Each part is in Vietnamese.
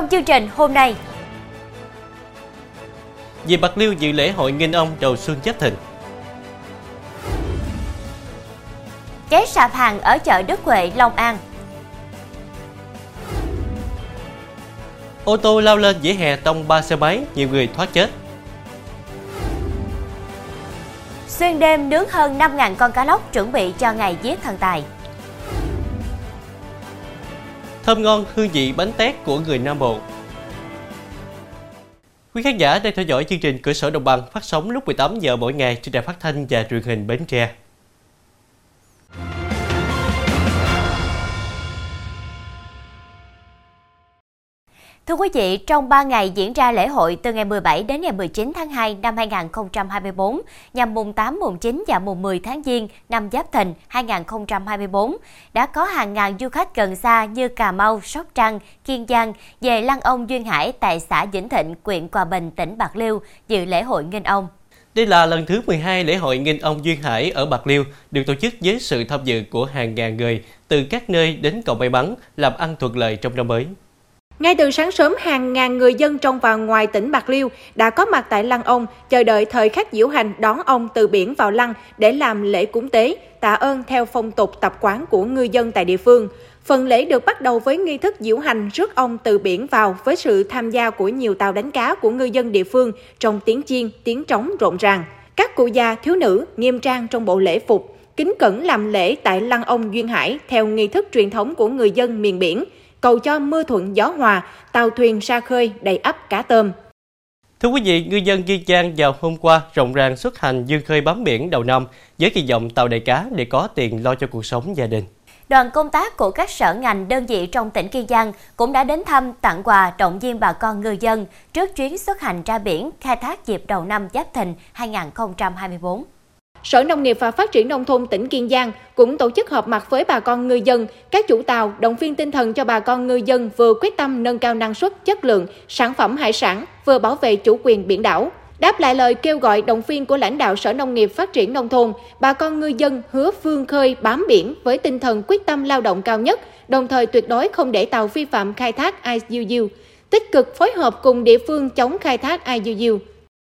Trong chương trình hôm nay, Về Bạc Liêu dự lễ hội Nghinh Ông đầu xuân Giáp Thìn. cháy sạp hàng ở chợ Đức Huệ, Long An. Ô tô lao lên vỉa hè tông ba xe máy, nhiều người thoát chết. Xuyên đêm nướng hơn 5.000 con cá lóc chuẩn bị cho ngày giết thần tài. Thơm ngon, hương vị, bánh tét của người Nam Bộ. Quý khán giả đang theo dõi chương trình Cửa sổ Đồng bằng phát sóng lúc 18 giờ mỗi ngày trên đài phát thanh và truyền hình Bến Tre. Thưa quý vị, trong 3 ngày diễn ra lễ hội từ ngày 17 đến ngày 19 tháng 2 năm 2024, nhằm mùng 8, mùng 9 và mùng 10 tháng Giêng năm Giáp Thìn 2024, đã có hàng ngàn du khách gần xa như Cà Mau, Sóc Trăng, Kiên Giang về Lăng Ông Duyên Hải tại xã Vĩnh Thịnh, huyện Hòa Bình, tỉnh Bạc Liêu dự lễ hội Nghinh Ông. Đây là lần thứ 12 lễ hội Nghinh Ông Duyên Hải ở Bạc Liêu được tổ chức với sự tham dự của hàng ngàn người từ các nơi đến cầu may mắn, làm ăn thuận lợi trong năm mới. Ngay từ sáng sớm, hàng ngàn người dân trong và ngoài tỉnh Bạc Liêu đã có mặt tại Lăng Ông, chờ đợi thời khắc diễu hành đón ông từ biển vào lăng để làm lễ cúng tế, tạ ơn theo phong tục tập quán của ngư dân tại địa phương. Phần lễ được bắt đầu với nghi thức diễu hành rước ông từ biển vào với sự tham gia của nhiều tàu đánh cá của ngư dân địa phương trong tiếng chiên, tiếng trống rộn ràng. Các cụ già, thiếu nữ nghiêm trang trong bộ lễ phục, kính cẩn làm lễ tại Lăng Ông Duyên Hải theo nghi thức truyền thống của người dân miền biển – cầu cho mưa thuận gió hòa, tàu thuyền ra khơi đầy ắp cá tôm. Thưa quý vị, ngư dân Kiên Giang vào hôm qua rộng ràng xuất hành dương khơi bám biển đầu năm với kỳ vọng tàu đầy cá để có tiền lo cho cuộc sống gia đình. Đoàn công tác của các sở ngành đơn vị trong tỉnh Kiên Giang cũng đã đến thăm, tặng quà, động viên bà con ngư dân trước chuyến xuất hành ra biển khai thác dịp đầu năm Giáp Thìn 2024. Sở Nông nghiệp và Phát triển Nông thôn tỉnh Kiên Giang cũng tổ chức họp mặt với bà con ngư dân, các chủ tàu, động viên tinh thần cho bà con ngư dân vừa quyết tâm nâng cao năng suất, chất lượng, sản phẩm hải sản, vừa bảo vệ chủ quyền biển đảo. Đáp lại lời kêu gọi động viên của lãnh đạo Sở Nông nghiệp Phát triển Nông thôn, bà con ngư dân hứa phương khơi bám biển với tinh thần quyết tâm lao động cao nhất, đồng thời tuyệt đối không để tàu vi phạm khai thác IUU, tích cực phối hợp cùng địa phương chống khai thác IUU.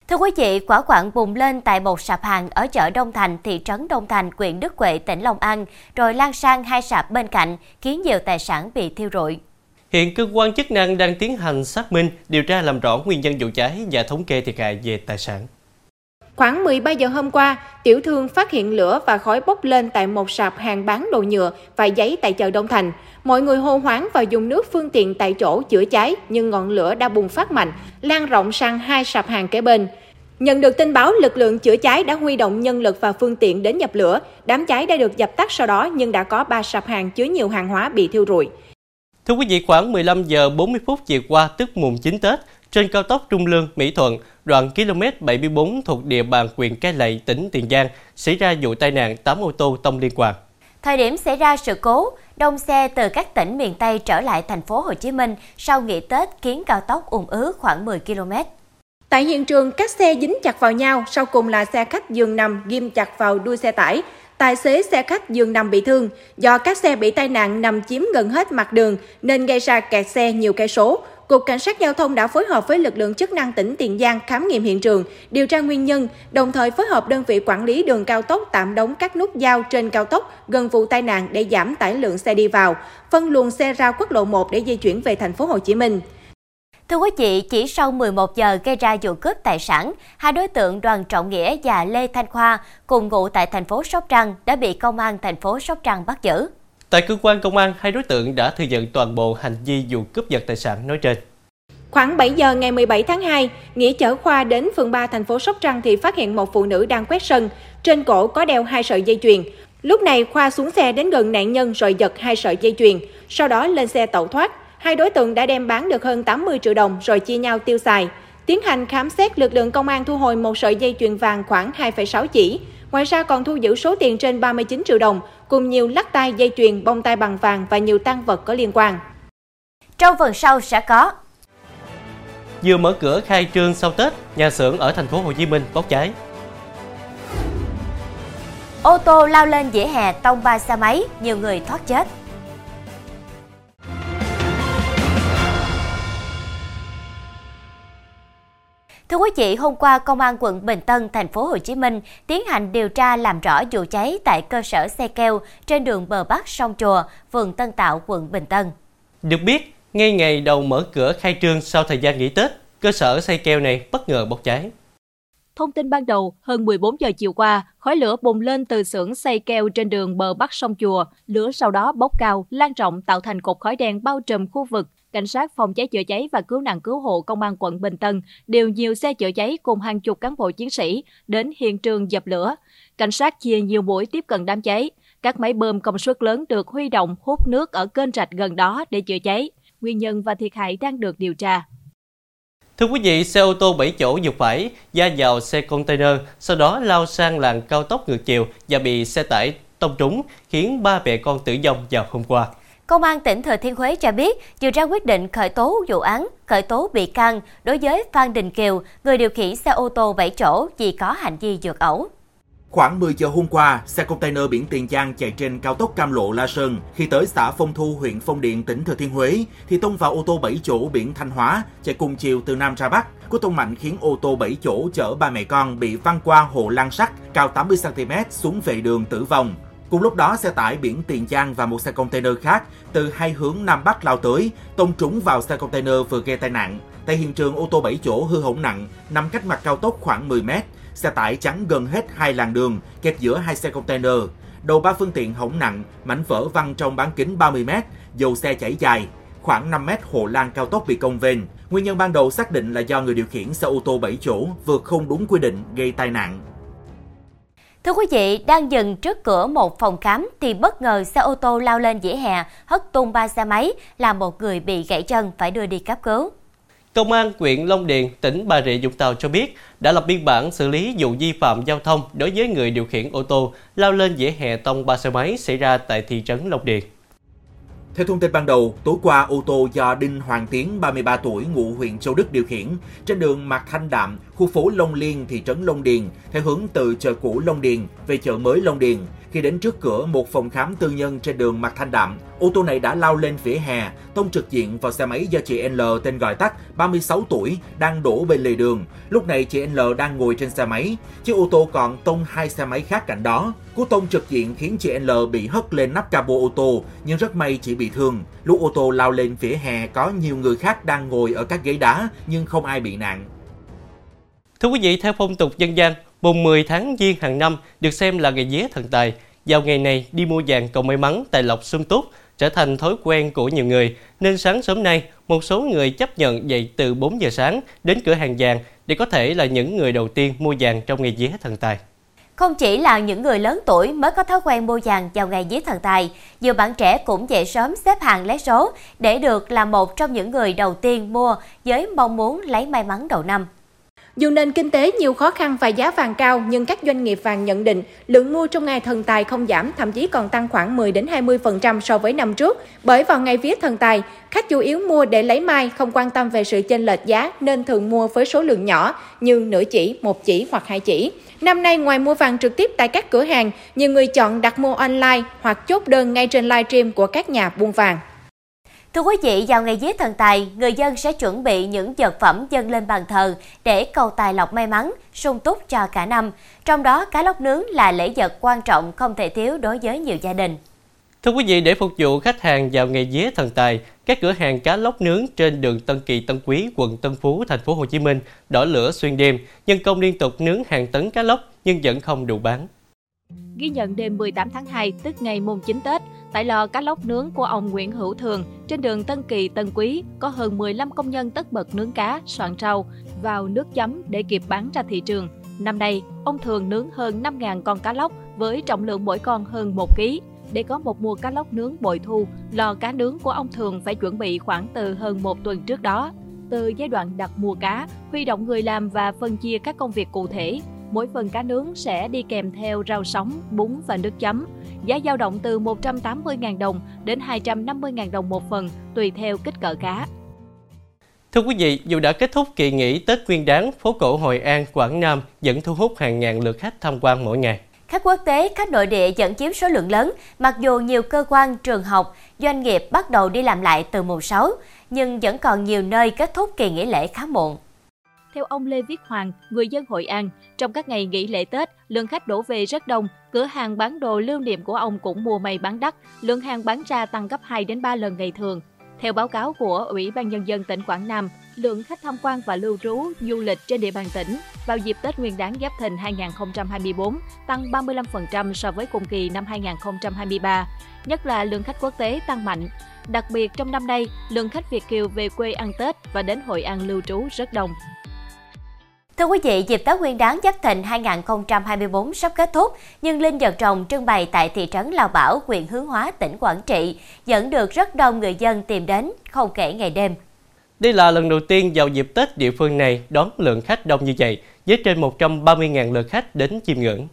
Thưa quý vị, quả quạng bùng lên tại một sạp hàng ở chợ Đông Thành, thị trấn Đông Thành, huyện Đức Huệ, tỉnh Long An, rồi lan sang hai sạp bên cạnh, khiến nhiều tài sản bị thiêu rụi. Hiện cơ quan chức năng đang tiến hành xác minh, điều tra làm rõ nguyên nhân vụ cháy và thống kê thiệt hại về tài sản. Khoảng 13 giờ hôm qua, tiểu thương phát hiện lửa và khói bốc lên tại một sạp hàng bán đồ nhựa và giấy tại chợ Đông Thành. Mọi người hô hoáng và dùng nước phương tiện tại chỗ chữa cháy, nhưng ngọn lửa đã bùng phát mạnh, lan rộng sang hai sạp hàng kế bên. Nhận được tin báo, lực lượng chữa cháy đã huy động nhân lực và phương tiện đến dập lửa. Đám cháy đã được dập tắt sau đó nhưng đã có 3 sạp hàng chứa nhiều hàng hóa bị thiêu rụi. Thưa quý vị, khoảng 15 giờ 40 phút chiều qua tức mùng 9 Tết, trên cao tốc Trung Lương Mỹ Thuận, đoạn km 74 thuộc địa bàn huyện Cái Lậy, tỉnh Tiền Giang, xảy ra vụ tai nạn 8 ô tô tông liên quan. Thời điểm xảy ra sự cố, đông xe từ các tỉnh miền Tây trở lại thành phố Hồ Chí Minh sau nghỉ Tết khiến cao tốc ùn ứ khoảng 10 km. Tại hiện trường, các xe dính chặt vào nhau, sau cùng là xe khách giường nằm ghim chặt vào đuôi xe tải. Tài xế xe khách giường nằm bị thương, do các xe bị tai nạn nằm chiếm gần hết mặt đường nên gây ra kẹt xe nhiều cây số. Cục Cảnh sát Giao thông đã phối hợp với lực lượng chức năng tỉnh Tiền Giang khám nghiệm hiện trường, điều tra nguyên nhân, đồng thời phối hợp đơn vị quản lý đường cao tốc tạm đóng các nút giao trên cao tốc gần vụ tai nạn để giảm tải lượng xe đi vào, phân luồng xe ra quốc lộ 1 để di chuyển về thành phố Hồ Chí Minh. Thưa quý vị, chỉ sau 11 giờ gây ra vụ cướp tài sản, hai đối tượng Đoàn Trọng Nghĩa và Lê Thanh Khoa cùng ngụ tại thành phố Sóc Trăng đã bị công an thành phố Sóc Trăng bắt giữ. Tại cơ quan công an, hai đối tượng đã thừa nhận toàn bộ hành vi vụ cướp giật tài sản nói trên. Khoảng 7 giờ ngày 17 tháng 2, Nghĩa chở Khoa đến phường 3 thành phố Sóc Trăng thì phát hiện một phụ nữ đang quét sân, trên cổ có đeo hai sợi dây chuyền. Lúc này Khoa xuống xe đến gần nạn nhân rồi giật hai sợi dây chuyền, sau đó lên xe tẩu thoát. Hai đối tượng đã đem bán được hơn 80 triệu đồng rồi chia nhau tiêu xài. Tiến hành khám xét, lực lượng công an thu hồi một sợi dây chuyền vàng khoảng 2,6 chỉ. Ngoài ra còn thu giữ số tiền trên 39 triệu đồng, cùng nhiều lắc tay dây chuyền, bông tai bằng vàng và nhiều tăng vật có liên quan. Trong phần sau sẽ có Vừa mở cửa khai trương sau Tết, nhà xưởng ở thành phố Hồ Chí Minh bốc cháy. Ô tô lao lên vỉa hè tông ba xe máy, nhiều người thoát chết. Thưa quý vị, hôm qua Công an quận Bình Tân, thành phố Hồ Chí Minh tiến hành điều tra làm rõ vụ cháy tại cơ sở xe keo trên đường bờ bắc sông Chùa, phường Tân Tạo, quận Bình Tân. Được biết, ngay ngày đầu mở cửa khai trương sau thời gian nghỉ Tết, cơ sở xây keo này bất ngờ bốc cháy. Thông tin ban đầu, hơn 14 giờ chiều qua, khói lửa bùng lên từ xưởng xây keo trên đường bờ bắc sông Chùa. Lửa sau đó bốc cao, lan rộng tạo thành cột khói đen bao trùm khu vực. Cảnh sát phòng cháy chữa cháy và cứu nạn cứu hộ công an quận Bình Tân điều nhiều xe chữa cháy cùng hàng chục cán bộ chiến sĩ đến hiện trường dập lửa. Cảnh sát chia nhiều mũi tiếp cận đám cháy. Các máy bơm công suất lớn được huy động hút nước ở kênh rạch gần đó để chữa cháy. Nguyên nhân và thiệt hại đang được điều tra. Thưa quý vị, xe ô tô 7 chỗ dục phải gia vào xe container, sau đó lao sang làn cao tốc ngược chiều và bị xe tải tông trúng, khiến ba mẹ con tử vong vào hôm qua. Công an tỉnh Thừa Thiên Huế cho biết vừa ra quyết định khởi tố vụ án, khởi tố bị can đối với Phan Đình Kiều, người điều khiển xe ô tô 7 chỗ vì có hành vi vượt ẩu. Khoảng 10 giờ hôm qua, xe container biển Tiền Giang chạy trên cao tốc Cam Lộ La Sơn. Khi tới xã Phong Thu, huyện Phong Điền, tỉnh Thừa Thiên Huế, thì tông vào ô tô 7 chỗ biển Thanh Hóa, chạy cùng chiều từ Nam ra Bắc. Cú tông mạnh khiến ô tô 7 chỗ chở ba mẹ con bị văng qua hồ lan sắt cao 80cm xuống vệ đường tử vong. Cùng lúc đó, xe tải biển Tiền Giang và một xe container khác từ hai hướng Nam Bắc lao tới, tông trúng vào xe container vừa gây tai nạn. Tại hiện trường, ô tô 7 chỗ hư hỏng nặng, nằm cách mặt cao tốc khoảng 10 mét. Xe tải chắn gần hết hai làn đường, kẹp giữa hai xe container. Đầu ba phương tiện hỏng nặng, mảnh vỡ văng trong bán kính 30 mét, dầu xe chảy dài. Khoảng 5 mét hộ lan cao tốc bị cong vênh. Nguyên nhân ban đầu xác định là do người điều khiển xe ô tô 7 chỗ vượt không đúng quy định gây tai nạn. Thưa quý vị, đang dừng trước cửa một phòng khám thì bất ngờ xe ô tô lao lên vỉa hè, hất tung ba xe máy, làm một người bị gãy chân phải đưa đi cấp cứu. Công an huyện Long Điền, tỉnh Bà Rịa Vũng Tàu cho biết đã lập biên bản xử lý vụ vi phạm giao thông đối với người điều khiển ô tô lao lên vỉa hè tông ba xe máy xảy ra tại thị trấn Long Điền. Theo thông tin ban đầu, tối qua ô tô do Đinh Hoàng Tiến, 33 tuổi, ngụ huyện Châu Đức điều khiển, trên đường Mạc Thanh Đạm, khu phố Long Liên, thị trấn Long Điền, theo hướng từ chợ cũ Long Điền về chợ mới Long Điền. Khi đến trước cửa một phòng khám tư nhân trên đường Mạc Thanh Đạm, ô tô này đã lao lên vỉa hè, tông trực diện vào xe máy do chị L tên gọi tắt 36 tuổi đang đổ bên lề đường. Lúc này chị L đang ngồi trên xe máy, chiếc ô tô còn tông hai xe máy khác cạnh đó. Cú tông trực diện khiến chị L bị hất lên nắp capo ô tô, nhưng rất may chỉ bị thương. Lúc ô tô lao lên vỉa hè có nhiều người khác đang ngồi ở các ghế đá nhưng không ai bị nạn. Thưa quý vị, theo phong tục dân gian, mùng 10 tháng Giêng hàng năm được xem là ngày vía thần tài. Vào ngày này, đi mua vàng cầu may mắn, tài lộc sung túc trở thành thói quen của nhiều người, nên sáng sớm nay, một số người chấp nhận dậy từ 4 giờ sáng đến cửa hàng vàng để có thể là những người đầu tiên mua vàng trong ngày vía thần tài. Không chỉ là những người lớn tuổi mới có thói quen mua vàng vào ngày vía thần tài, nhiều bạn trẻ cũng dậy sớm xếp hàng lấy số để được là một trong những người đầu tiên mua với mong muốn lấy may mắn đầu năm. Dù nền kinh tế nhiều khó khăn và giá vàng cao, nhưng các doanh nghiệp vàng nhận định lượng mua trong ngày thần tài không giảm, thậm chí còn tăng khoảng 10 đến 20% so với năm trước. Bởi vào ngày vía thần tài, khách chủ yếu mua để lấy mai, không quan tâm về sự chênh lệch giá nên thường mua với số lượng nhỏ như nửa chỉ, một chỉ hoặc hai chỉ. Năm nay ngoài mua vàng trực tiếp tại các cửa hàng, nhiều người chọn đặt mua online hoặc chốt đơn ngay trên livestream của các nhà buôn vàng. Thưa quý vị, vào ngày vía thần tài, người dân sẽ chuẩn bị những vật phẩm dâng lên bàn thờ để cầu tài lộc may mắn, sung túc cho cả năm. Trong đó, cá lóc nướng là lễ vật quan trọng không thể thiếu đối với nhiều gia đình. Thưa quý vị, để phục vụ khách hàng vào ngày vía thần tài, các cửa hàng cá lóc nướng trên đường Tân Kỳ Tân Quý, quận Tân Phú, thành phố Hồ Chí Minh đỏ lửa xuyên đêm, nhân công liên tục nướng hàng tấn cá lóc nhưng vẫn không đủ bán. Ghi nhận đêm 18 tháng 2, tức ngày mùng 9 Tết, tại lò cá lóc nướng của ông Nguyễn Hữu Thường trên đường Tân Kỳ Tân Quý có hơn 15 công nhân tất bật nướng cá, soạn rau vào nước chấm để kịp bán ra thị trường. Năm nay, ông Thường nướng hơn 5.000 con cá lóc với trọng lượng mỗi con hơn 1 kg. Để có một mùa cá lóc nướng bội thu, lò cá nướng của ông Thường phải chuẩn bị khoảng từ hơn một tuần trước đó. Từ giai đoạn đặt mua cá, huy động người làm và phân chia các công việc cụ thể, mỗi phần cá nướng sẽ đi kèm theo rau sống, bún và nước chấm. Giá dao động từ 180.000 đồng đến 250.000 đồng một phần, tùy theo kích cỡ cá. Thưa quý vị, dù đã kết thúc kỳ nghỉ Tết Nguyên đán, phố cổ Hội An, Quảng Nam vẫn thu hút hàng ngàn lượt khách tham quan mỗi ngày. Khách quốc tế, khách nội địa vẫn chiếm số lượng lớn, mặc dù nhiều cơ quan, trường học, doanh nghiệp bắt đầu đi làm lại từ mùng 6, nhưng vẫn còn nhiều nơi kết thúc kỳ nghỉ lễ khá muộn. Theo ông Lê Viết Hoàng, người dân Hội An, trong các ngày nghỉ lễ Tết, lượng khách đổ về rất đông, cửa hàng bán đồ lưu niệm của ông cũng mua may bán đắt, lượng hàng bán ra tăng gấp 2 đến 3 lần ngày thường. Theo báo cáo của Ủy ban Nhân dân tỉnh Quảng Nam, lượng khách tham quan và lưu trú du lịch trên địa bàn tỉnh vào dịp Tết Nguyên đán Giáp Thìn 2024 tăng 35% so với cùng kỳ năm 2023, nhất là lượng khách quốc tế tăng mạnh. Đặc biệt trong năm nay, lượng khách Việt kiều về quê ăn Tết và đến Hội An lưu trú rất đông. Thưa quý vị, dịp Tết Nguyên đán Giáp Thìn 2024 sắp kết thúc, nhưng linh vật trồng trưng bày tại thị trấn Lào Bảo, huyện Hướng Hóa, tỉnh Quảng Trị dẫn được rất đông người dân tìm đến không kể ngày đêm. Đây là lần đầu tiên vào dịp Tết địa phương này đón lượng khách đông như vậy, với trên 130.000 lượt khách đến chiêm ngưỡng.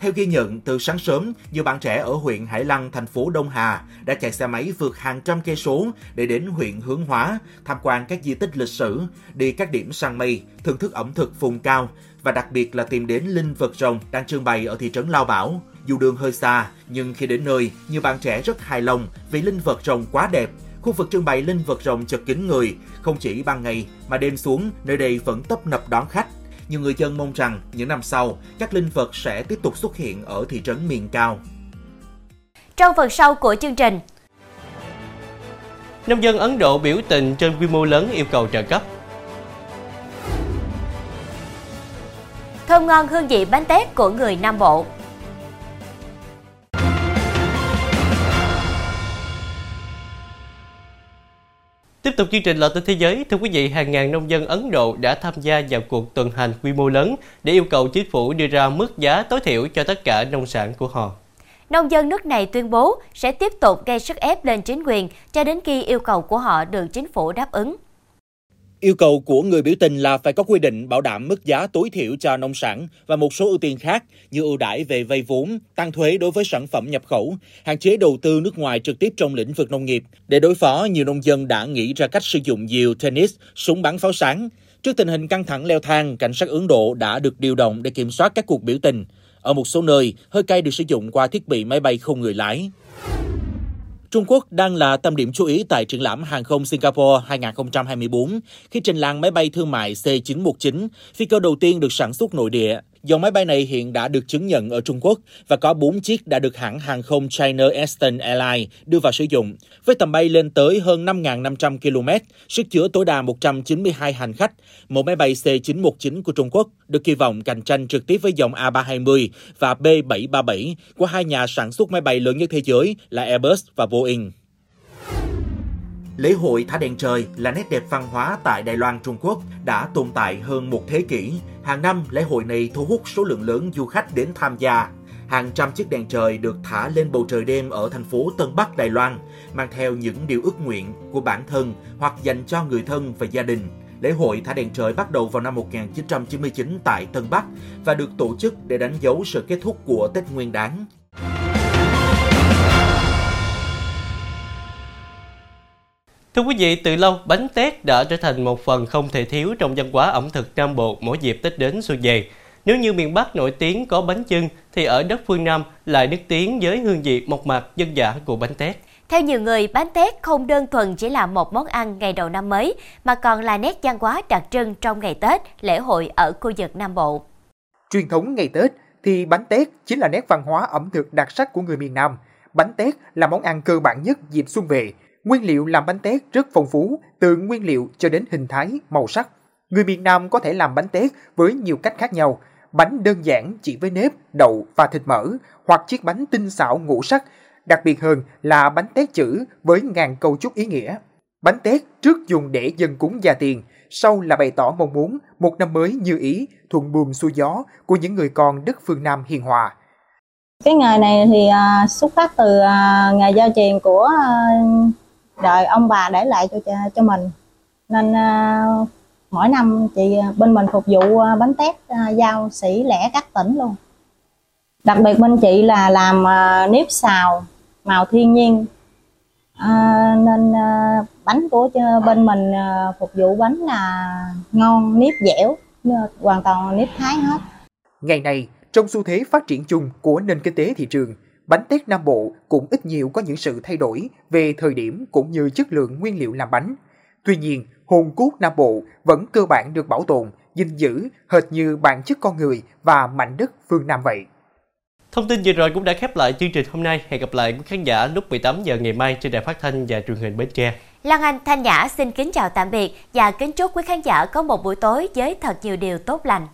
Theo ghi nhận, từ sáng sớm, nhiều bạn trẻ ở huyện Hải Lăng, thành phố Đông Hà đã chạy xe máy vượt hàng trăm cây số để đến huyện Hướng Hóa, tham quan các di tích lịch sử, đi các điểm săn mây, thưởng thức ẩm thực vùng cao và đặc biệt là tìm đến linh vật rồng đang trưng bày ở thị trấn Lao Bảo. Dù đường hơi xa, nhưng khi đến nơi, nhiều bạn trẻ rất hài lòng vì linh vật rồng quá đẹp. Khu vực trưng bày linh vật rồng chật kín người, không chỉ ban ngày mà đêm xuống, nơi đây vẫn tấp nập đón khách nhiều người dân mong rằng những năm sau, các linh vật sẽ tiếp tục xuất hiện ở thị trấn miền cao. Trong phần sau của chương trình, Nông dân Ấn Độ biểu tình trên quy mô lớn yêu cầu trợ cấp. thơm ngon hương vị bánh tét của người Nam Bộ. Tiếp tục chương trình lợi tin thế giới, thưa quý vị, hàng ngàn nông dân Ấn Độ đã tham gia vào cuộc tuần hành quy mô lớn để yêu cầu chính phủ đưa ra mức giá tối thiểu cho tất cả nông sản của họ. Nông dân nước này tuyên bố sẽ tiếp tục gây sức ép lên chính quyền cho đến khi yêu cầu của họ được chính phủ đáp ứng. Yêu cầu của người biểu tình là phải có quy định bảo đảm mức giá tối thiểu cho nông sản và một số ưu tiên khác như ưu đãi về vay vốn, tăng thuế đối với sản phẩm nhập khẩu, hạn chế đầu tư nước ngoài trực tiếp trong lĩnh vực nông nghiệp. Để đối phó, nhiều nông dân đã nghĩ ra cách sử dụng diều tennis, súng bắn pháo sáng. Trước tình hình căng thẳng leo thang, cảnh sát Ấn Độ đã được điều động để kiểm soát các cuộc biểu tình. Ở một số nơi, hơi cay được sử dụng qua thiết bị máy bay không người lái. Trung Quốc đang là tâm điểm chú ý tại triển lãm hàng không Singapore 2024 khi trình làng máy bay thương mại C919, phi cơ đầu tiên được sản xuất nội địa. Dòng máy bay này hiện đã được chứng nhận ở Trung Quốc và có 4 chiếc đã được hãng hàng không China Eastern Airlines đưa vào sử dụng, với tầm bay lên tới hơn 5.500 km, sức chứa tối đa 192 hành khách. Một máy bay C919 của Trung Quốc được kỳ vọng cạnh tranh trực tiếp với dòng A320 và B737 của hai nhà sản xuất máy bay lớn nhất thế giới là Airbus và Boeing. Lễ hội thả đèn trời là nét đẹp văn hóa tại Đài Loan, Trung Quốc đã tồn tại hơn một thế kỷ. Hàng năm, lễ hội này thu hút số lượng lớn du khách đến tham gia. Hàng trăm chiếc đèn trời được thả lên bầu trời đêm ở thành phố Tân Bắc, Đài Loan, mang theo những điều ước nguyện của bản thân hoặc dành cho người thân và gia đình. Lễ hội thả đèn trời bắt đầu vào năm 1999 tại Tân Bắc và được tổ chức để đánh dấu sự kết thúc của Tết Nguyên đán. Thưa quý vị, từ lâu bánh tét đã trở thành một phần không thể thiếu trong văn hóa ẩm thực Nam Bộ mỗi dịp Tết đến xuân về. Nếu như miền Bắc nổi tiếng có bánh chưng, thì ở đất phương Nam lại nức tiếng với hương vị mộc mạc dân dã của bánh tét. Theo nhiều người, bánh tét không đơn thuần chỉ là một món ăn ngày đầu năm mới, mà còn là nét văn hóa đặc trưng trong ngày Tết, lễ hội ở khu vực Nam Bộ. Truyền thống ngày Tết thì bánh tét chính là nét văn hóa ẩm thực đặc sắc của người miền Nam. Bánh tét là món ăn cơ bản nhất dịp xuân về, Nguyên liệu làm bánh tét rất phong phú, từ nguyên liệu cho đến hình thái, màu sắc. Người miền Nam có thể làm bánh tét với nhiều cách khác nhau. Bánh đơn giản chỉ với nếp, đậu và thịt mỡ, hoặc chiếc bánh tinh xảo ngũ sắc. Đặc biệt hơn là bánh tét chữ với ngàn câu chúc ý nghĩa. Bánh tét trước dùng để dân cúng gia tiền, sau là bày tỏ mong muốn một năm mới như ý, thuận buồm xuôi gió của những người con đất phương Nam hiền hòa. Cái nghề này thì à, xuất phát từ à, nghề giao truyền của à, đời ông bà để lại cho cho mình. Nên uh, mỗi năm chị à, bên mình phục vụ uh, bánh tét uh, giao sỉ lẻ các tỉnh luôn. Đặc biệt bên chị là làm uh, nếp xào màu thiên nhiên. À, nên à, bánh của bên mình à, phục vụ bánh là ngon nếp dẻo hoàn toàn nếp thái hết. Ngày này trong xu thế phát triển chung của nền kinh tế thị trường bánh tét Nam Bộ cũng ít nhiều có những sự thay đổi về thời điểm cũng như chất lượng nguyên liệu làm bánh. Tuy nhiên, hồn cốt Nam Bộ vẫn cơ bản được bảo tồn gìn giữ hệt như bản chất con người và mảnh đất phương Nam vậy. Thông tin vừa rồi cũng đã khép lại chương trình hôm nay. Hẹn gặp lại quý khán giả lúc 18 giờ ngày mai trên đài phát thanh và truyền hình Bến Tre. Lan Anh Thanh Nhã xin kính chào tạm biệt và kính chúc quý khán giả có một buổi tối với thật nhiều điều tốt lành.